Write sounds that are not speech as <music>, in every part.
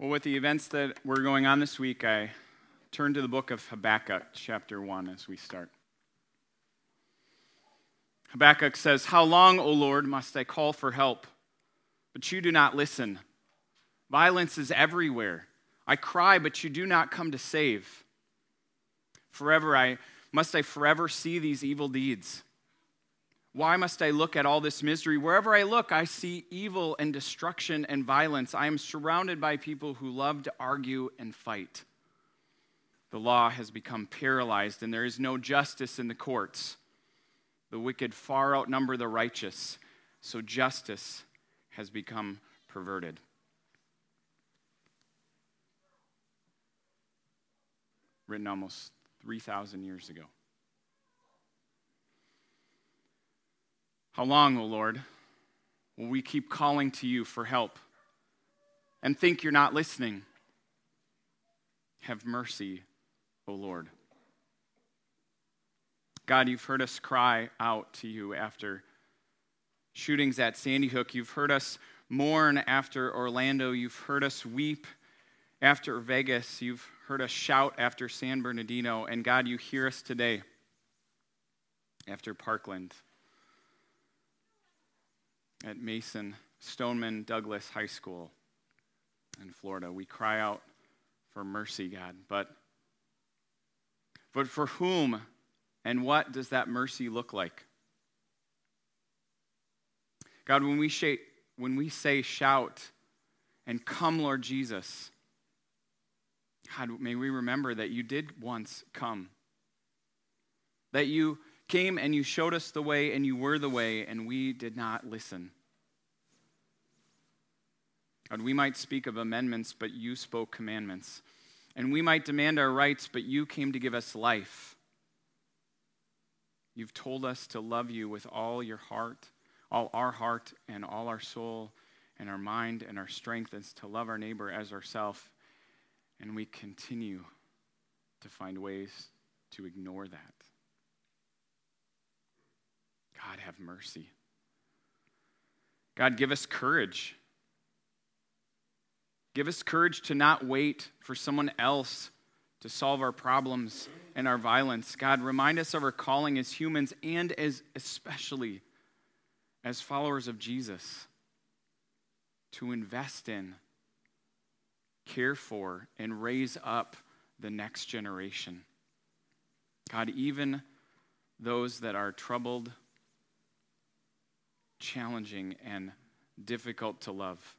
Well, with the events that were going on this week, I turn to the book of Habakkuk, chapter 1, as we start. Habakkuk says, How long, O Lord, must I call for help? But you do not listen. Violence is everywhere. I cry, but you do not come to save. Forever I must I forever see these evil deeds. Why must I look at all this misery? Wherever I look, I see evil and destruction and violence. I am surrounded by people who love to argue and fight. The law has become paralyzed, and there is no justice in the courts. The wicked far outnumber the righteous, so justice has become perverted. Written almost 3,000 years ago. How long, O Lord, will we keep calling to you for help and think you're not listening? Have mercy, O Lord. God, you've heard us cry out to you after shootings at Sandy Hook. You've heard us mourn after Orlando. You've heard us weep after Vegas. You've heard us shout after San Bernardino. And God, you hear us today after Parkland at Mason Stoneman Douglas High School in Florida. We cry out for mercy, God. But, but for whom and what does that mercy look like? God, when we, sh- when we say shout and come, Lord Jesus, God, may we remember that you did once come. That you came and you showed us the way and you were the way, and we did not listen. God, we might speak of amendments, but you spoke commandments. And we might demand our rights, but you came to give us life. You've told us to love you with all your heart, all our heart, and all our soul, and our mind, and our strength, and to love our neighbor as ourselves. And we continue to find ways to ignore that. God, have mercy. God, give us courage. Give us courage to not wait for someone else to solve our problems and our violence. God, remind us of our calling as humans and as especially as followers of Jesus to invest in, care for, and raise up the next generation. God, even those that are troubled challenging and difficult to love.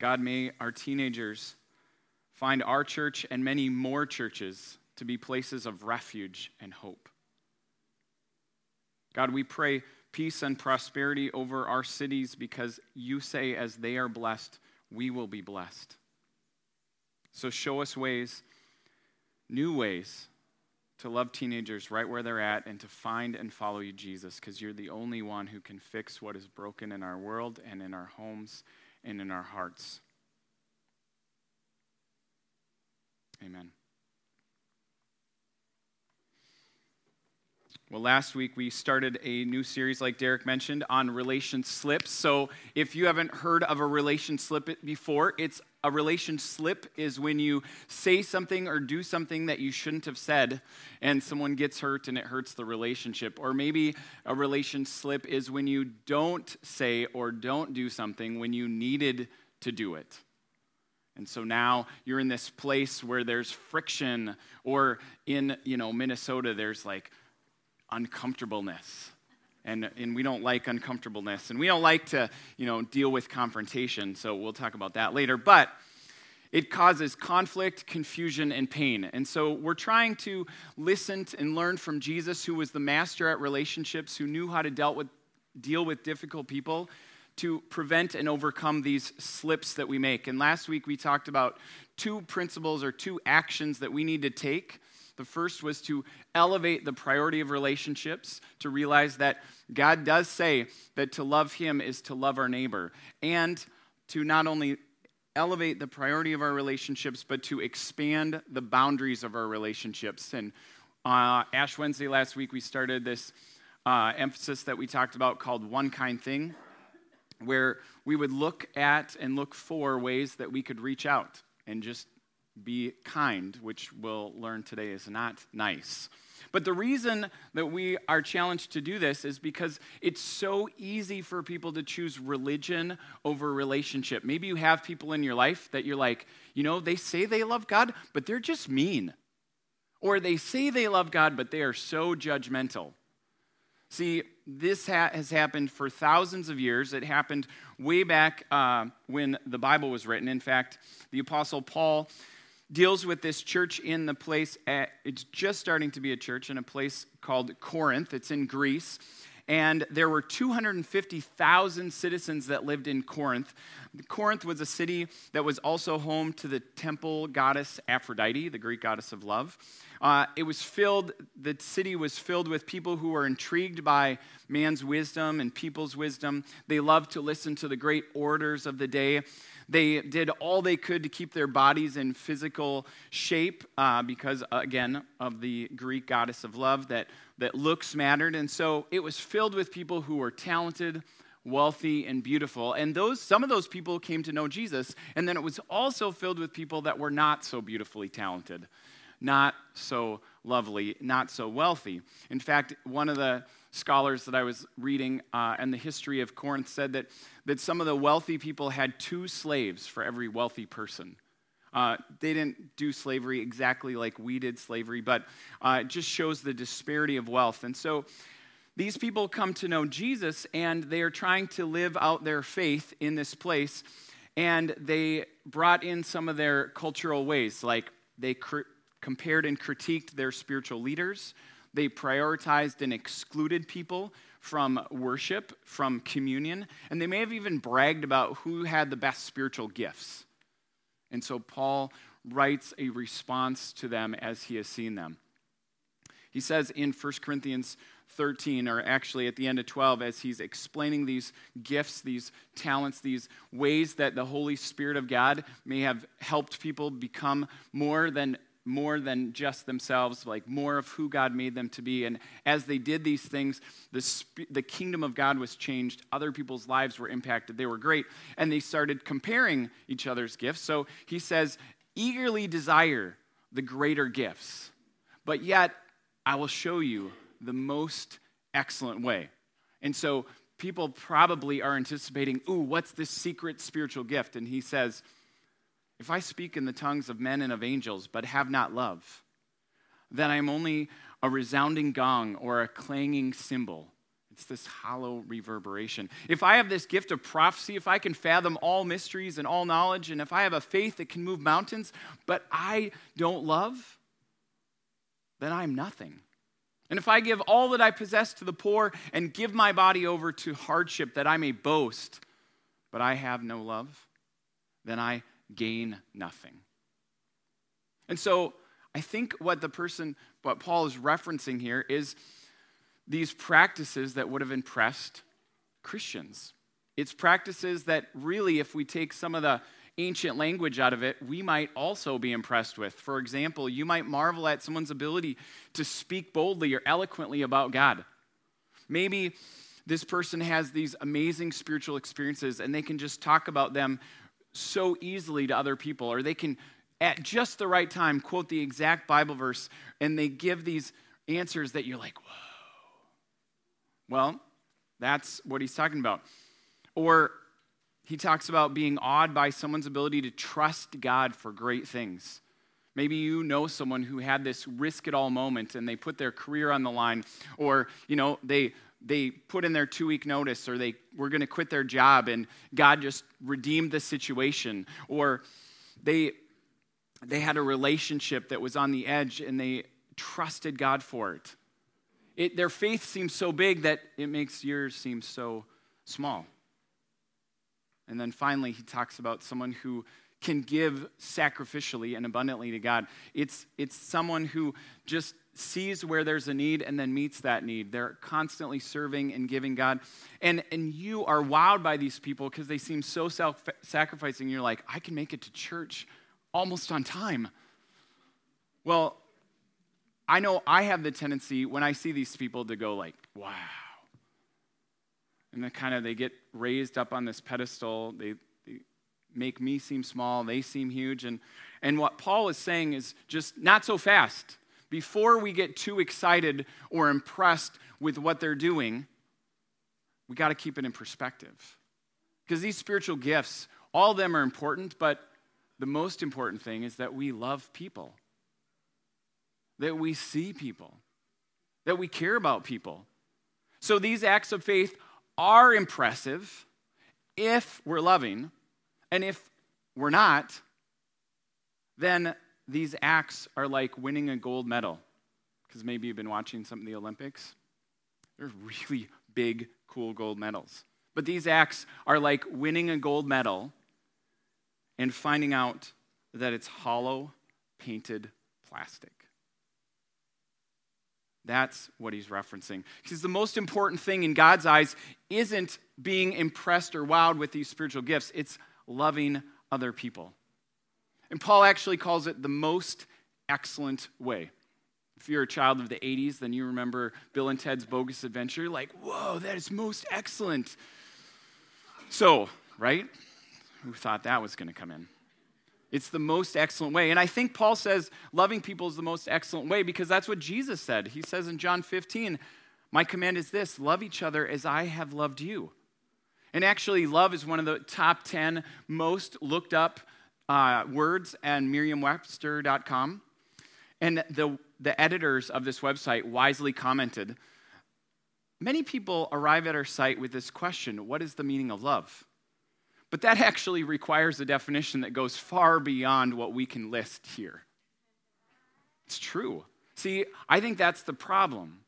God, may our teenagers find our church and many more churches to be places of refuge and hope. God, we pray peace and prosperity over our cities because you say, as they are blessed, we will be blessed. So show us ways, new ways to love teenagers right where they're at and to find and follow you, Jesus, because you're the only one who can fix what is broken in our world and in our homes and in our hearts. Amen. Well, last week we started a new series, like Derek mentioned, on relation slips. So if you haven't heard of a relation slip before, it's a relation slip is when you say something or do something that you shouldn't have said and someone gets hurt and it hurts the relationship. Or maybe a relation slip is when you don't say or don't do something when you needed to do it. And so now you're in this place where there's friction or in, you know, Minnesota there's like uncomfortableness. And, and we don't like uncomfortableness. And we don't like to, you know, deal with confrontation. So we'll talk about that later. But it causes conflict, confusion, and pain. And so we're trying to listen and learn from Jesus, who was the master at relationships, who knew how to dealt with, deal with difficult people, to prevent and overcome these slips that we make. And last week we talked about two principles or two actions that we need to take the first was to elevate the priority of relationships, to realize that God does say that to love Him is to love our neighbor, and to not only elevate the priority of our relationships, but to expand the boundaries of our relationships. And uh, Ash Wednesday last week, we started this uh, emphasis that we talked about called One Kind Thing. where we would look at and look for ways that we could reach out and just be kind, which we'll learn today is not nice. But the reason that we are challenged to do this is because it's so easy for people to choose religion over relationship. Maybe you have people in your life that you're like, you know, they say they love God, but they're just mean. Or they say they love God, but they are so judgmental. See, this ha- has happened for thousands of years. It happened way back uh, when the Bible was written. In fact, the Apostle Paul deals with this church in the place, at, it's just starting to be a church in a place called Corinth. It's in Greece. And there were 250,000 citizens that lived in Corinth. Corinth was a city that was also home to the temple goddess Aphrodite, the Greek goddess of love. Uh, it was filled, the city was filled with people who were intrigued by man's wisdom and people's wisdom. They loved to listen to the great orators of the day. They did all they could to keep their bodies in physical shape uh, because, again, of the Greek goddess of love, that, that looks mattered. And so it was filled with people who were talented, wealthy, and beautiful. And those, some of those people came to know Jesus. And then it was also filled with people that were not so beautifully talented not so lovely, not so wealthy. In fact, one of the scholars that I was reading uh, and the history of Corinth said that, that some of the wealthy people had two slaves for every wealthy person. Uh, they didn't do slavery exactly like we did slavery, but uh, it just shows the disparity of wealth. And so these people come to know Jesus and they are trying to live out their faith in this place. And they brought in some of their cultural ways, like they cr- compared and critiqued their spiritual leaders. They prioritized and excluded people from worship, from communion, and they may have even bragged about who had the best spiritual gifts. And so Paul writes a response to them as he has seen them. He says in 1 Corinthians 13, or actually at the end of 12, as he's explaining these gifts, these talents, these ways that the Holy Spirit of God may have helped people become more than more than just themselves, like more of who God made them to be. And as they did these things, the, sp- the kingdom of God was changed. Other people's lives were impacted. They were great. And they started comparing each other's gifts. So he says, eagerly desire the greater gifts, but yet I will show you the most excellent way. And so people probably are anticipating, ooh, what's this secret spiritual gift? And he says, if I speak in the tongues of men and of angels, but have not love, then I am only a resounding gong or a clanging cymbal. It's this hollow reverberation. If I have this gift of prophecy, if I can fathom all mysteries and all knowledge, and if I have a faith that can move mountains, but I don't love, then I'm nothing. And if I give all that I possess to the poor and give my body over to hardship that I may boast, but I have no love, then I gain nothing. And so I think what the person, what Paul is referencing here is these practices that would have impressed Christians. It's practices that really, if we take some of the ancient language out of it, we might also be impressed with. For example, you might marvel at someone's ability to speak boldly or eloquently about God. Maybe this person has these amazing spiritual experiences and they can just talk about them so easily to other people, or they can, at just the right time, quote the exact Bible verse, and they give these answers that you're like, whoa. Well, that's what he's talking about. Or he talks about being awed by someone's ability to trust God for great things. Maybe you know someone who had this risk it all moment and they put their career on the line, or, you know, they they put in their two week notice or they were going to quit their job and God just redeemed the situation or they they had a relationship that was on the edge and they trusted God for it. it their faith seems so big that it makes yours seem so small. And then finally, he talks about someone who can give sacrificially and abundantly to God. It's, it's someone who just sees where there's a need and then meets that need. They're constantly serving and giving God. And, and you are wowed by these people because they seem so self sacrificing. You're like, I can make it to church almost on time. Well, I know I have the tendency when I see these people to go like, wow. And then kind of they get raised up on this pedestal. They, they make me seem small, they seem huge. And, and what Paul is saying is just not so fast. Before we get too excited or impressed with what they're doing, we got to keep it in perspective. Because these spiritual gifts, all of them are important, but the most important thing is that we love people, that we see people, that we care about people. So these acts of faith are impressive if we're loving, and if we're not, then these acts are like winning a gold medal. Because maybe you've been watching some of the Olympics. They're really big, cool gold medals. But these acts are like winning a gold medal and finding out that it's hollow, painted plastic. That's what he's referencing. Because the most important thing in God's eyes isn't being impressed or wowed with these spiritual gifts, it's loving other people. And Paul actually calls it the most excellent way. If you're a child of the 80s, then you remember Bill and Ted's Bogus Adventure. Like, whoa, that is most excellent. So, right? Who thought that was going to come in? It's the most excellent way. And I think Paul says loving people is the most excellent way because that's what Jesus said. He says in John 15, My command is this love each other as I have loved you. And actually, love is one of the top 10 most looked up uh, words and merriam-webster.com. And the, the editors of this website wisely commented Many people arrive at our site with this question What is the meaning of love? But that actually requires a definition that goes far beyond what we can list here. It's true. See, I think that's the problem.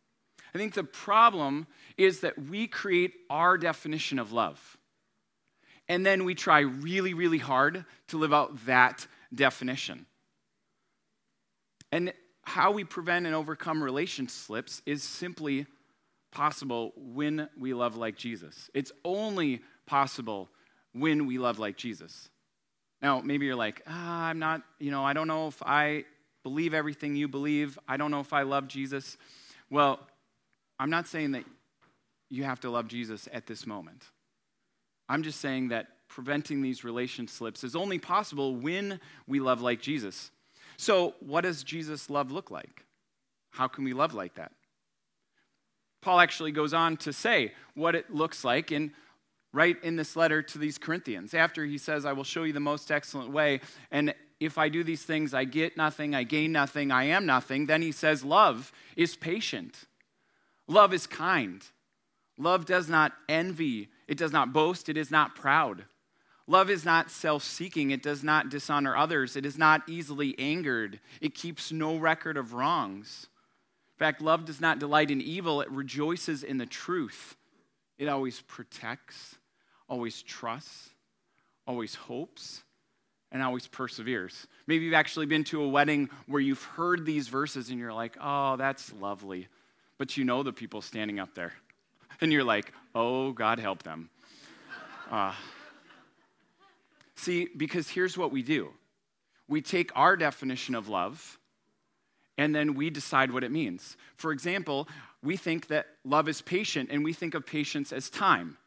I think the problem is that we create our definition of love. And then we try really, really hard to live out that definition. And how we prevent and overcome relation slips is simply possible when we love like Jesus. It's only possible when we love like Jesus. Now, maybe you're like, ah, I'm not, you know, I don't know if I believe everything you believe. I don't know if I love Jesus. Well, I'm not saying that you have to love Jesus at this moment. I'm just saying that preventing these relation slips is only possible when we love like Jesus. So, what does Jesus' love look like? How can we love like that? Paul actually goes on to say what it looks like in right in this letter to these Corinthians. After he says, I will show you the most excellent way, and if I do these things, I get nothing, I gain nothing, I am nothing, then he says, Love is patient, love is kind, love does not envy, it does not boast, it is not proud. Love is not self seeking. It does not dishonor others. It is not easily angered. It keeps no record of wrongs. In fact, love does not delight in evil, it rejoices in the truth. It always protects, always trusts, always hopes, and always perseveres. Maybe you've actually been to a wedding where you've heard these verses and you're like, oh, that's lovely. But you know the people standing up there. And you're like, oh, God help them. Uh, see, because here's what we do we take our definition of love and then we decide what it means. For example, we think that love is patient and we think of patience as time.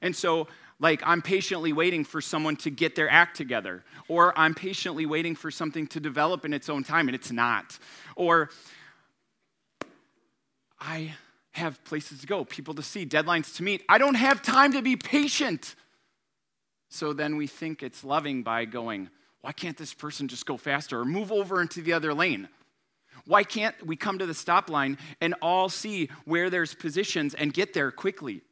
And so, like, I'm patiently waiting for someone to get their act together, or I'm patiently waiting for something to develop in its own time, and it's not. Or I have places to go, people to see, deadlines to meet. I don't have time to be patient. So then we think it's loving by going, why can't this person just go faster or move over into the other lane? Why can't we come to the stop line and all see where there's positions and get there quickly?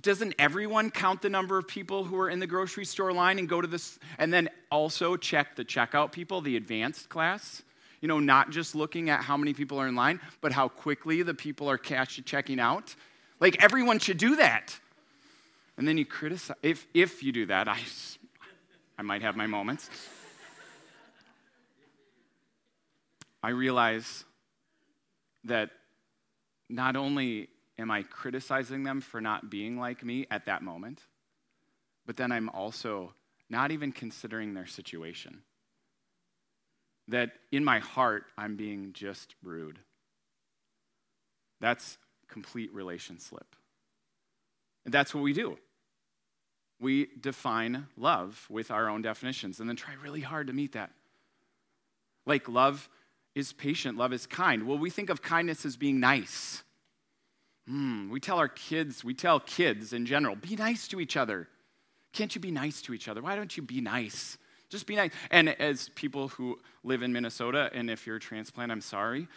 doesn't everyone count the number of people who are in the grocery store line and go to this and then also check the checkout people the advanced class you know not just looking at how many people are in line but how quickly the people are cash checking out like everyone should do that and then you criticize if if you do that i i might have my moments i realize that not only am I criticizing them for not being like me at that moment? But then I'm also not even considering their situation. That in my heart, I'm being just rude. That's complete relation slip. And that's what we do. We define love with our own definitions and then try really hard to meet that. Like, love is patient, love is kind. Well, we think of kindness as being nice. Hmm, we tell our kids, we tell kids in general, be nice to each other. Can't you be nice to each other? Why don't you be nice? Just be nice. And as people who live in Minnesota, and if you're a transplant, I'm sorry,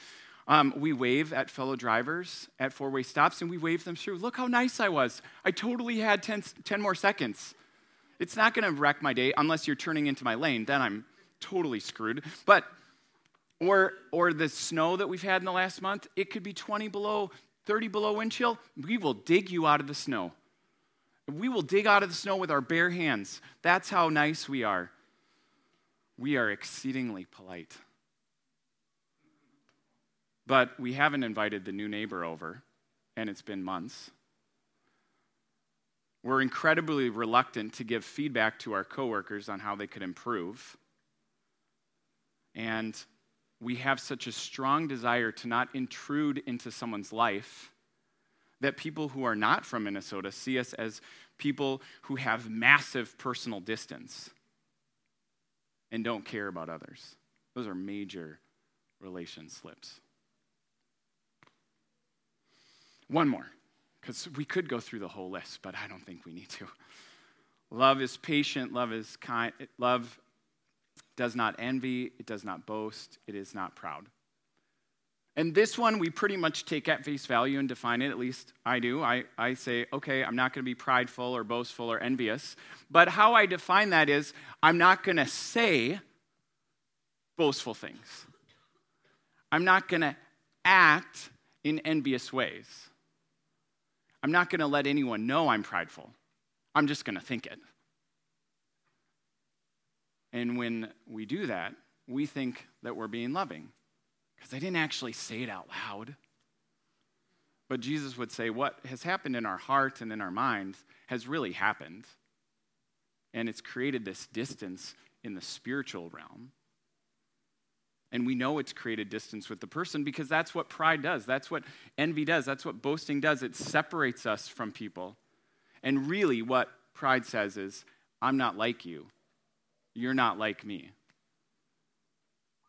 um, we wave at fellow drivers at four way stops and we wave them through. Look how nice I was. I totally had 10, 10 more seconds. It's not going to wreck my day unless you're turning into my lane. Then I'm totally screwed. But, or, or the snow that we've had in the last month, it could be 20 below, 30 below wind chill. We will dig you out of the snow. We will dig out of the snow with our bare hands. That's how nice we are. We are exceedingly polite. But we haven't invited the new neighbor over, and it's been months. We're incredibly reluctant to give feedback to our coworkers on how they could improve. And we have such a strong desire to not intrude into someone's life that people who are not from Minnesota see us as people who have massive personal distance and don't care about others. Those are major relation slips. One more, because we could go through the whole list, but I don't think we need to. Love is patient, love is kind, love does not envy, it does not boast, it is not proud. And this one we pretty much take at face value and define it, at least I do. I, I say, okay, I'm not going to be prideful or boastful or envious. But how I define that is I'm not going to say boastful things, I'm not going to act in envious ways. I'm not going to let anyone know I'm prideful. I'm just going to think it. And when we do that, we think that we're being loving because they didn't actually say it out loud. But Jesus would say, What has happened in our heart and in our minds has really happened. And it's created this distance in the spiritual realm. And we know it's created distance with the person because that's what pride does. That's what envy does. That's what boasting does. It separates us from people. And really, what pride says is, I'm not like you. You're not like me.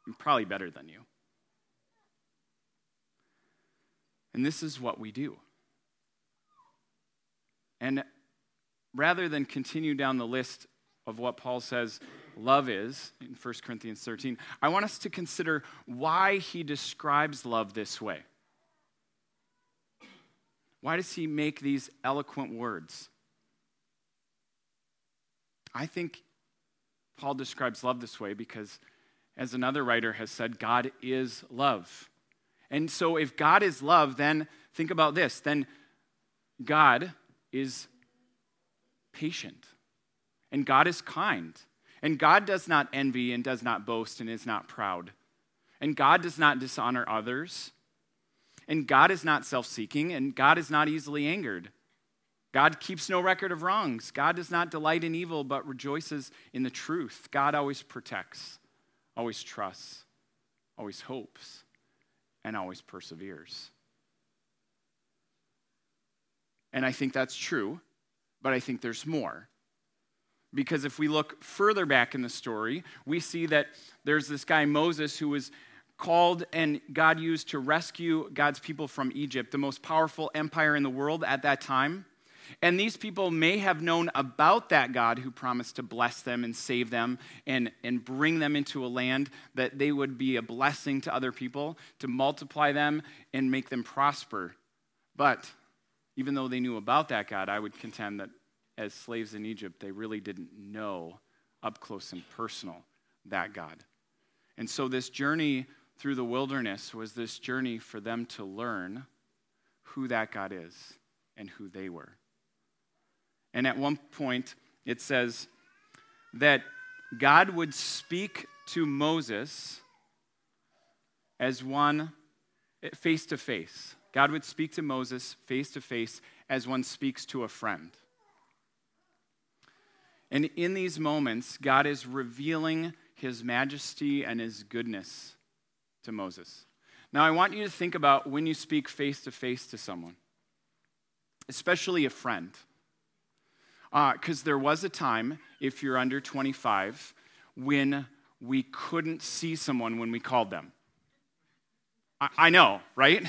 I'm probably better than you. And this is what we do. And rather than continue down the list of what Paul says love is in 1 Corinthians 13, I want us to consider why he describes love this way. Why does he make these eloquent words? I think Paul describes love this way because, as another writer has said, God is love. And so, if God is love, then think about this then God is patient, and God is kind, and God does not envy and does not boast and is not proud, and God does not dishonor others, and God is not self seeking, and God is not easily angered. God keeps no record of wrongs. God does not delight in evil, but rejoices in the truth. God always protects, always trusts, always hopes and always perseveres. And I think that's true, but I think there's more. Because if we look further back in the story, we see that there's this guy, Moses, who was called and God used to rescue God's people from Egypt, the most powerful empire in the world at that time. And these people may have known about that God who promised to bless them and save them and, and bring them into a land that they would be a blessing to other people, to multiply them and make them prosper. But even though they knew about that God, I would contend that as slaves in Egypt, they really didn't know up close and personal that God. And so this journey through the wilderness was this journey for them to learn who that God is and who they were. And at one point, it says that God would speak to Moses as one face to face. God would speak to Moses face to face as one speaks to a friend. And in these moments, God is revealing his majesty and his goodness to Moses. Now, I want you to think about when you speak face to face to someone. especially a friend. Because uh, there was a time, if you're under 25, when we couldn't see someone when we called them. I, I know, right?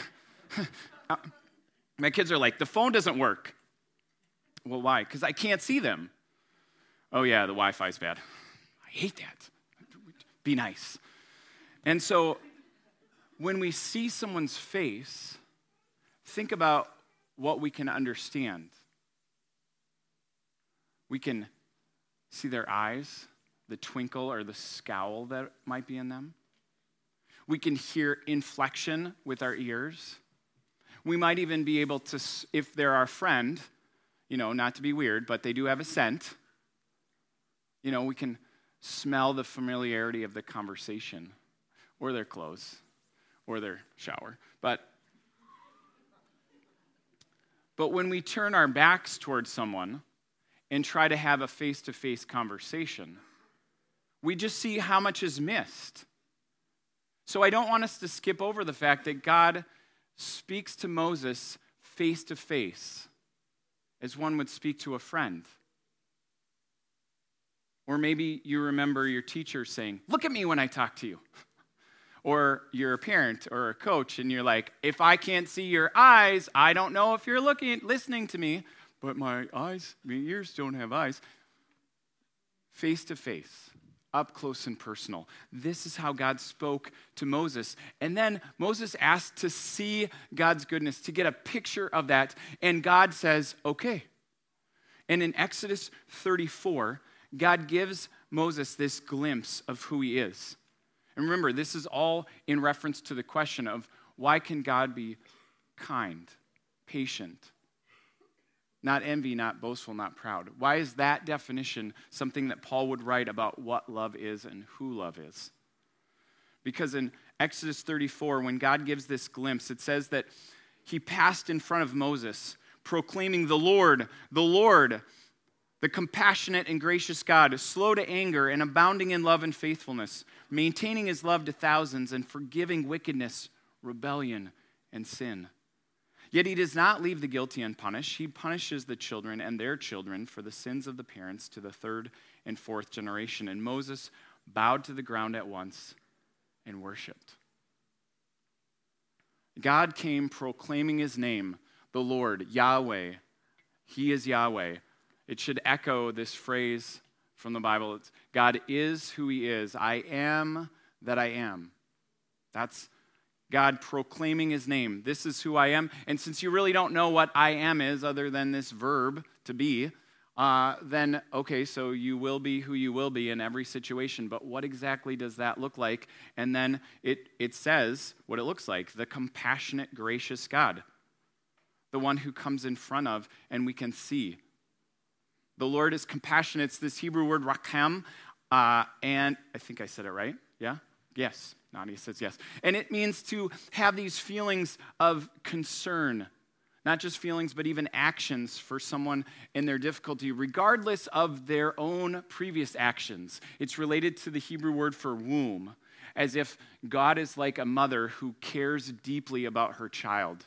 <laughs> Uh, my kids are like, the phone doesn't work. Well, why? Because I can't see them. Oh, yeah, the Wi Fi's bad. I hate that. Be nice. And so when we see someone's face, think about what we can understand. We can see their eyes, the twinkle or the scowl that might be in them. We can hear inflection with our ears. We might even be able to, if they're our friend, you know, not to be weird, but they do have a scent. You know, we can smell the familiarity of the conversation or their clothes or their shower. But but when we turn our backs towards someone and try to have a face-to-face conversation, we just see how much is missed. So I don't want us to skip over the fact that God speaks to Moses face to face as one would speak to a friend. Or maybe you remember your teacher saying, Look at me when I talk to you. <laughs> Or you're a parent or a coach, and you're like, If I can't see your eyes, I don't know if you're looking, listening to me, but my eyes, my ears don't have eyes. Face to face up close and personal. This is how God spoke to Moses. And then Moses asked to see God's goodness, to get a picture of that. And God says, okay. And in Exodus 34, God gives Moses this glimpse of who he is. And remember, this is all in reference to the question of why can God be kind, patient, not envy, not boastful, not proud. Why is that definition something that Paul would write about what love is and who love is? Because in Exodus 34, when God gives this glimpse, it says that he passed in front of Moses, proclaiming, The Lord, the Lord, the compassionate and gracious God, slow to anger and abounding in love and faithfulness, maintaining his love to thousands and forgiving wickedness, rebellion, and sin Yet he does not leave the guilty unpunished. He punishes the children and their children for the sins of the parents to the third and fourth generation. And Moses bowed to the ground at once and worshiped. God came proclaiming his name, the Lord, Yahweh. He is Yahweh. It should echo this phrase from the Bible. It's, God is who he is. I am that I am. That's God proclaiming his name. This is who I am. And since you really don't know what I am is, other than this verb to be, uh, then okay, so you will be who you will be in every situation. But what exactly does that look like? And then it, it says what it looks like the compassionate, gracious God, the one who comes in front of and we can see. The Lord is compassionate. It's this Hebrew word rakam. Uh, and I think I said it right. Yeah? Yes. Nadia says yes. And it means to have these feelings of concern, not just feelings, but even actions for someone in their difficulty, regardless of their own previous actions. It's related to the Hebrew word for womb, as if God is like a mother who cares deeply about her child,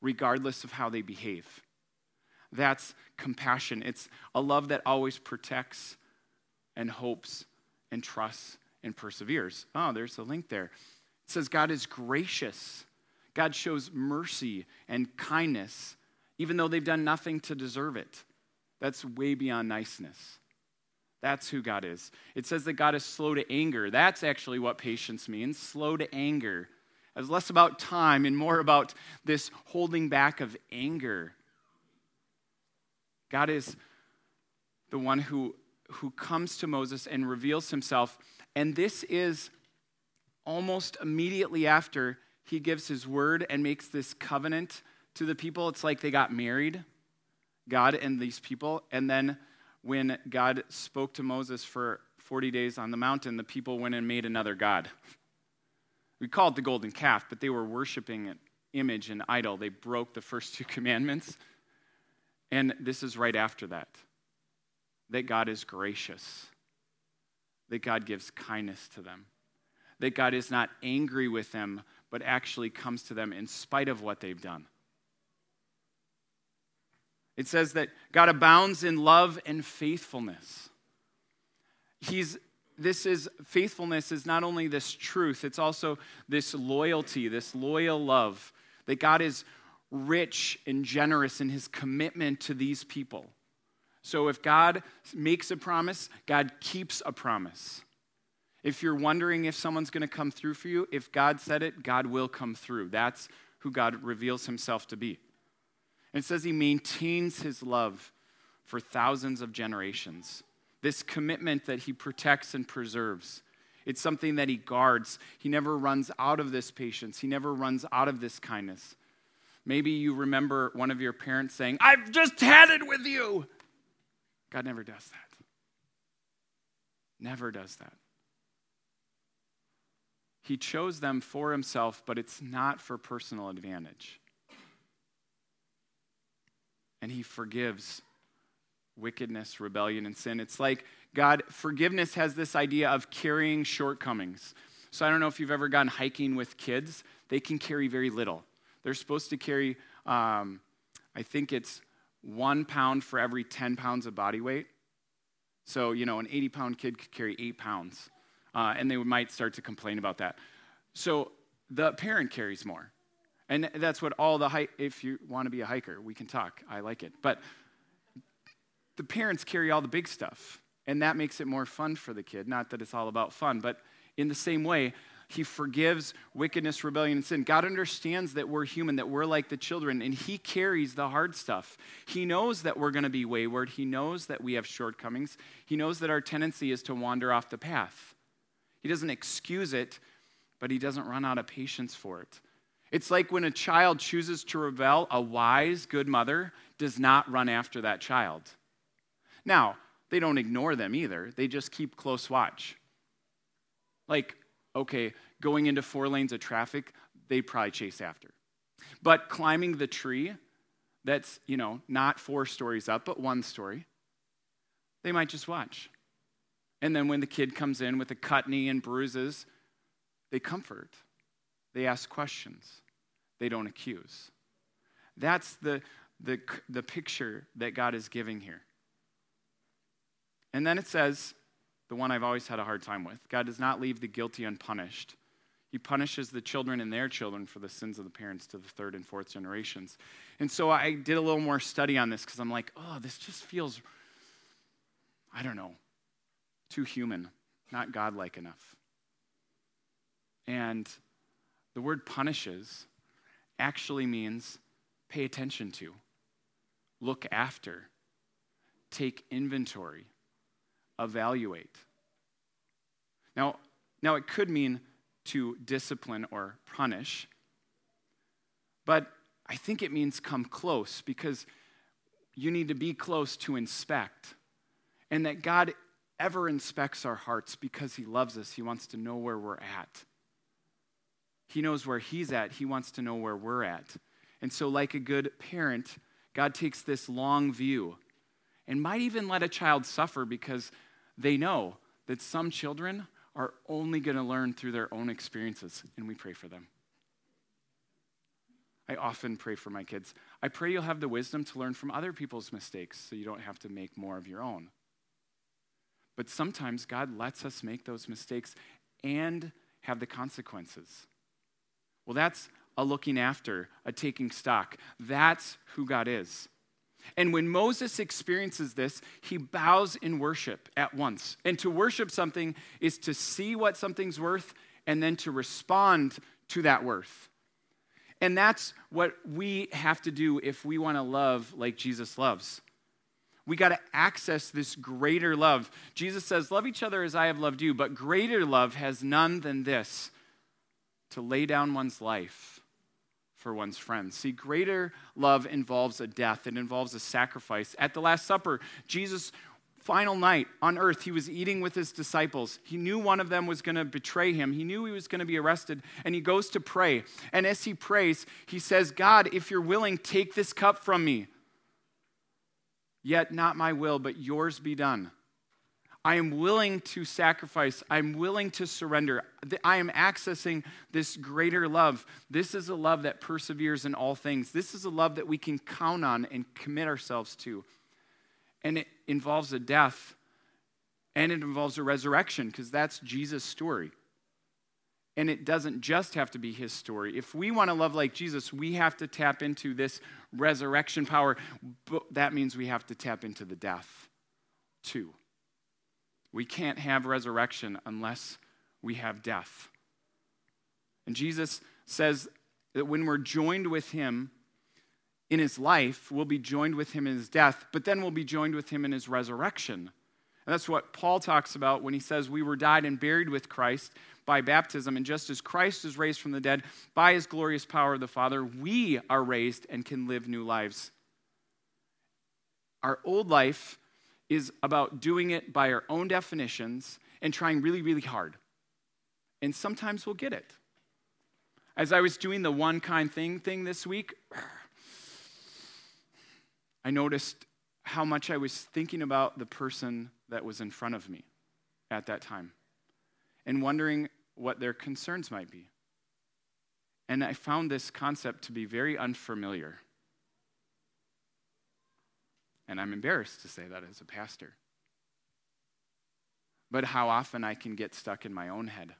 regardless of how they behave. That's compassion. It's a love that always protects and hopes and trusts and perseveres. Oh, there's a link there. It says God is gracious. God shows mercy and kindness, even though they've done nothing to deserve it. That's way beyond niceness. That's who God is. It says that God is slow to anger. That's actually what patience means slow to anger. It's less about time and more about this holding back of anger. God is the one who, who comes to Moses and reveals himself and this is almost immediately after he gives his word and makes this covenant to the people. It's like they got married, God and these people. And then when God spoke to Moses for 40 days on the mountain, the people went and made another God. <laughs> We call it the golden calf, but they were worshiping an image and idol. They broke the first two <laughs> commandments. And this is right after that that God is gracious that God gives kindness to them, that God is not angry with them, but actually comes to them in spite of what they've done. It says that God abounds in love and faithfulness. He's this is faithfulness is not only this truth, it's also this loyalty, this loyal love that God is rich and generous in his commitment to these people. So if God makes a promise, God keeps a promise. If you're wondering if someone's going to come through for you, if God said it, God will come through. That's who God reveals himself to be. And it says he maintains his love for thousands of generations. This commitment that he protects and preserves. It's something that he guards. He never runs out of this patience, he never runs out of this kindness. Maybe you remember one of your parents saying, I've just had it with you. God never does that. Never does that. He chose them for himself, but it's not for personal advantage. And he forgives wickedness, rebellion, and sin. It's like God, forgiveness has this idea of carrying shortcomings. So I don't know if you've ever gone hiking with kids, they can carry very little. They're supposed to carry, um, I think it's one pound for every 10 pounds of body weight. So, you know, an 80 pound kid could carry eight pounds, uh, and they might start to complain about that. So the parent carries more. And that's what all the hike, if you want to be a hiker, we can talk. I like it. But the parents carry all the big stuff, and that makes it more fun for the kid. Not that it's all about fun, but in the same way, he forgives wickedness, rebellion, and sin. God understands that we're human, that we're like the children, and He carries the hard stuff. He knows that we're going to be wayward. He knows that we have shortcomings. He knows that our tendency is to wander off the path. He doesn't excuse it, but He doesn't run out of patience for it. It's like when a child chooses to rebel, a wise, good mother does not run after that child. Now, they don't ignore them either, they just keep close watch. Like, okay, going into four lanes of traffic, they probably chase after. But climbing the tree, that's, you know, not four stories up, but one story, they might just watch. And then when the kid comes in with a cut knee and bruises, they comfort. They ask questions. They don't accuse. That's the, the, the picture that God is giving here. And then it says, the one I've always had a hard time with. God does not leave the guilty unpunished. He punishes the children and their children for the sins of the parents to the third and fourth generations. And so I did a little more study on this because I'm like, oh, this just feels, I don't know, too human, not godlike enough. And the word punishes actually means pay attention to, look after, take inventory evaluate. Now, now it could mean to discipline or punish, but I think it means come close because you need to be close to inspect. And that God ever inspects our hearts because He loves us. He wants to know where we're at. He knows where He's at. He wants to know where we're at. And so, like a good parent, God takes this long view and might even let a child suffer because they know that some children are only going to learn through their own experiences, and we pray for them. I often pray for my kids. I pray you'll have the wisdom to learn from other people's mistakes so you don't have to make more of your own. But sometimes God lets us make those mistakes and have the consequences. Well, that's a looking after, a taking stock. That's who God is. And when Moses experiences this, he bows in worship at once. And to worship something is to see what something's worth and then to respond to that worth. And that's what we have to do if we want to love like Jesus loves. We got to access this greater love. Jesus says, Love each other as I have loved you, but greater love has none than this to lay down one's life for one's friends. See, greater love involves a death, it involves a sacrifice. At the Last Supper, Jesus' final night on earth, he was eating with his disciples. He knew one of them was going to betray him, he knew he was going to be arrested, and he goes to pray. And as he prays, he says, God, if you're willing, take this cup from me. Yet not my will, but yours be done. I am willing to sacrifice. I'm willing to surrender. I am accessing this greater love. This is a love that perseveres in all things. This is a love that we can count on and commit ourselves to. And it involves a death and it involves a resurrection because that's Jesus' story. And it doesn't just have to be his story. If we want to love like Jesus, we have to tap into this resurrection power. But that means we have to tap into the death too. We can't have resurrection unless we have death. And Jesus says that when we're joined with him in his life, we'll be joined with him in his death, but then we'll be joined with him in his resurrection. And that's what Paul talks about when he says we were died and buried with Christ by baptism. And just as Christ is raised from the dead by his glorious power of the Father, we are raised and can live new lives. Our old life is about doing it by our own definitions and trying really, really hard. And sometimes we'll get it. As I was doing the one kind thing thing this week, I noticed how much I was thinking about the person that was in front of me at that time and wondering what their concerns might be. And I found this concept to be very unfamiliar. And I'm embarrassed to say that as a pastor. But how often I can get stuck in my own head.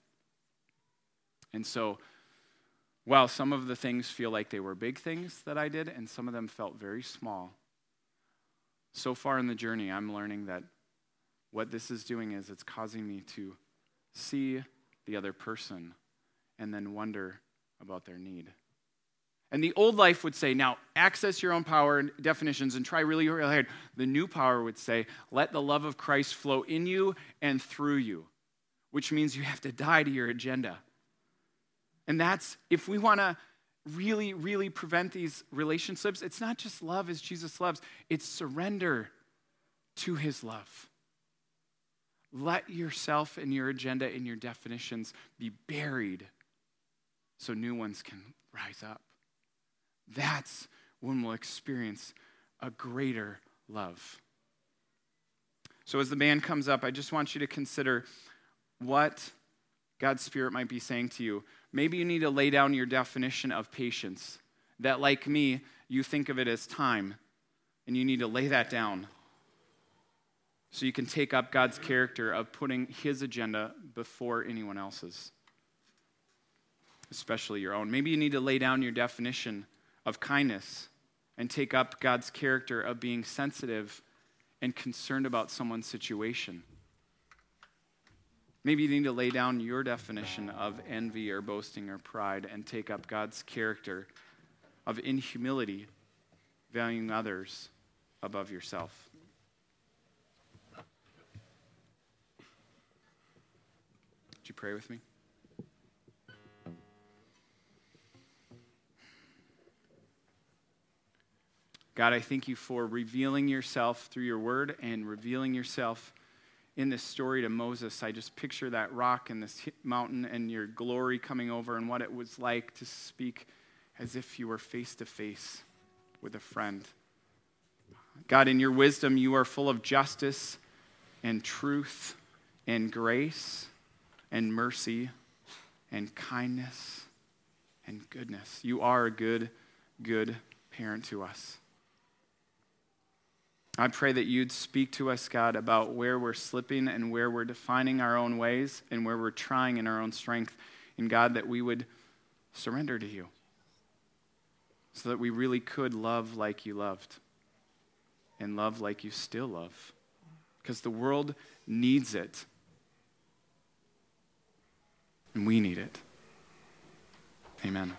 And so, while some of the things feel like they were big things that I did, and some of them felt very small, so far in the journey, I'm learning that what this is doing is it's causing me to see the other person and then wonder about their need. And the old life would say, now access your own power and definitions and try really, really hard. The new power would say, let the love of Christ flow in you and through you, which means you have to die to your agenda. And that's, if we want to really, really prevent these relationships, it's not just love as Jesus loves, it's surrender to his love. Let yourself and your agenda and your definitions be buried so new ones can rise up. That's when we'll experience a greater love. So, as the band comes up, I just want you to consider what God's Spirit might be saying to you. Maybe you need to lay down your definition of patience. That, like me, you think of it as time, and you need to lay that down so you can take up God's character of putting His agenda before anyone else's, especially your own. Maybe you need to lay down your definition of kindness and take up God's character of being sensitive and concerned about someone's situation. Maybe you need to lay down your definition of envy or boasting or pride and take up God's character of in humility, valuing others above yourself. Would you pray with me? God, I thank you for revealing yourself through your word and revealing yourself in this story to Moses. I just picture that rock and this mountain and your glory coming over and what it was like to speak as if you were face to face with a friend. God, in your wisdom, you are full of justice and truth and grace and mercy and kindness and goodness. You are a good, good parent to us. I pray that you'd speak to us, God, about where we're slipping and where we're defining our own ways and where we're trying in our own strength. And God, that we would surrender to you so that we really could love like you loved and love like you still love. Because the world needs it. And we need it. Amen.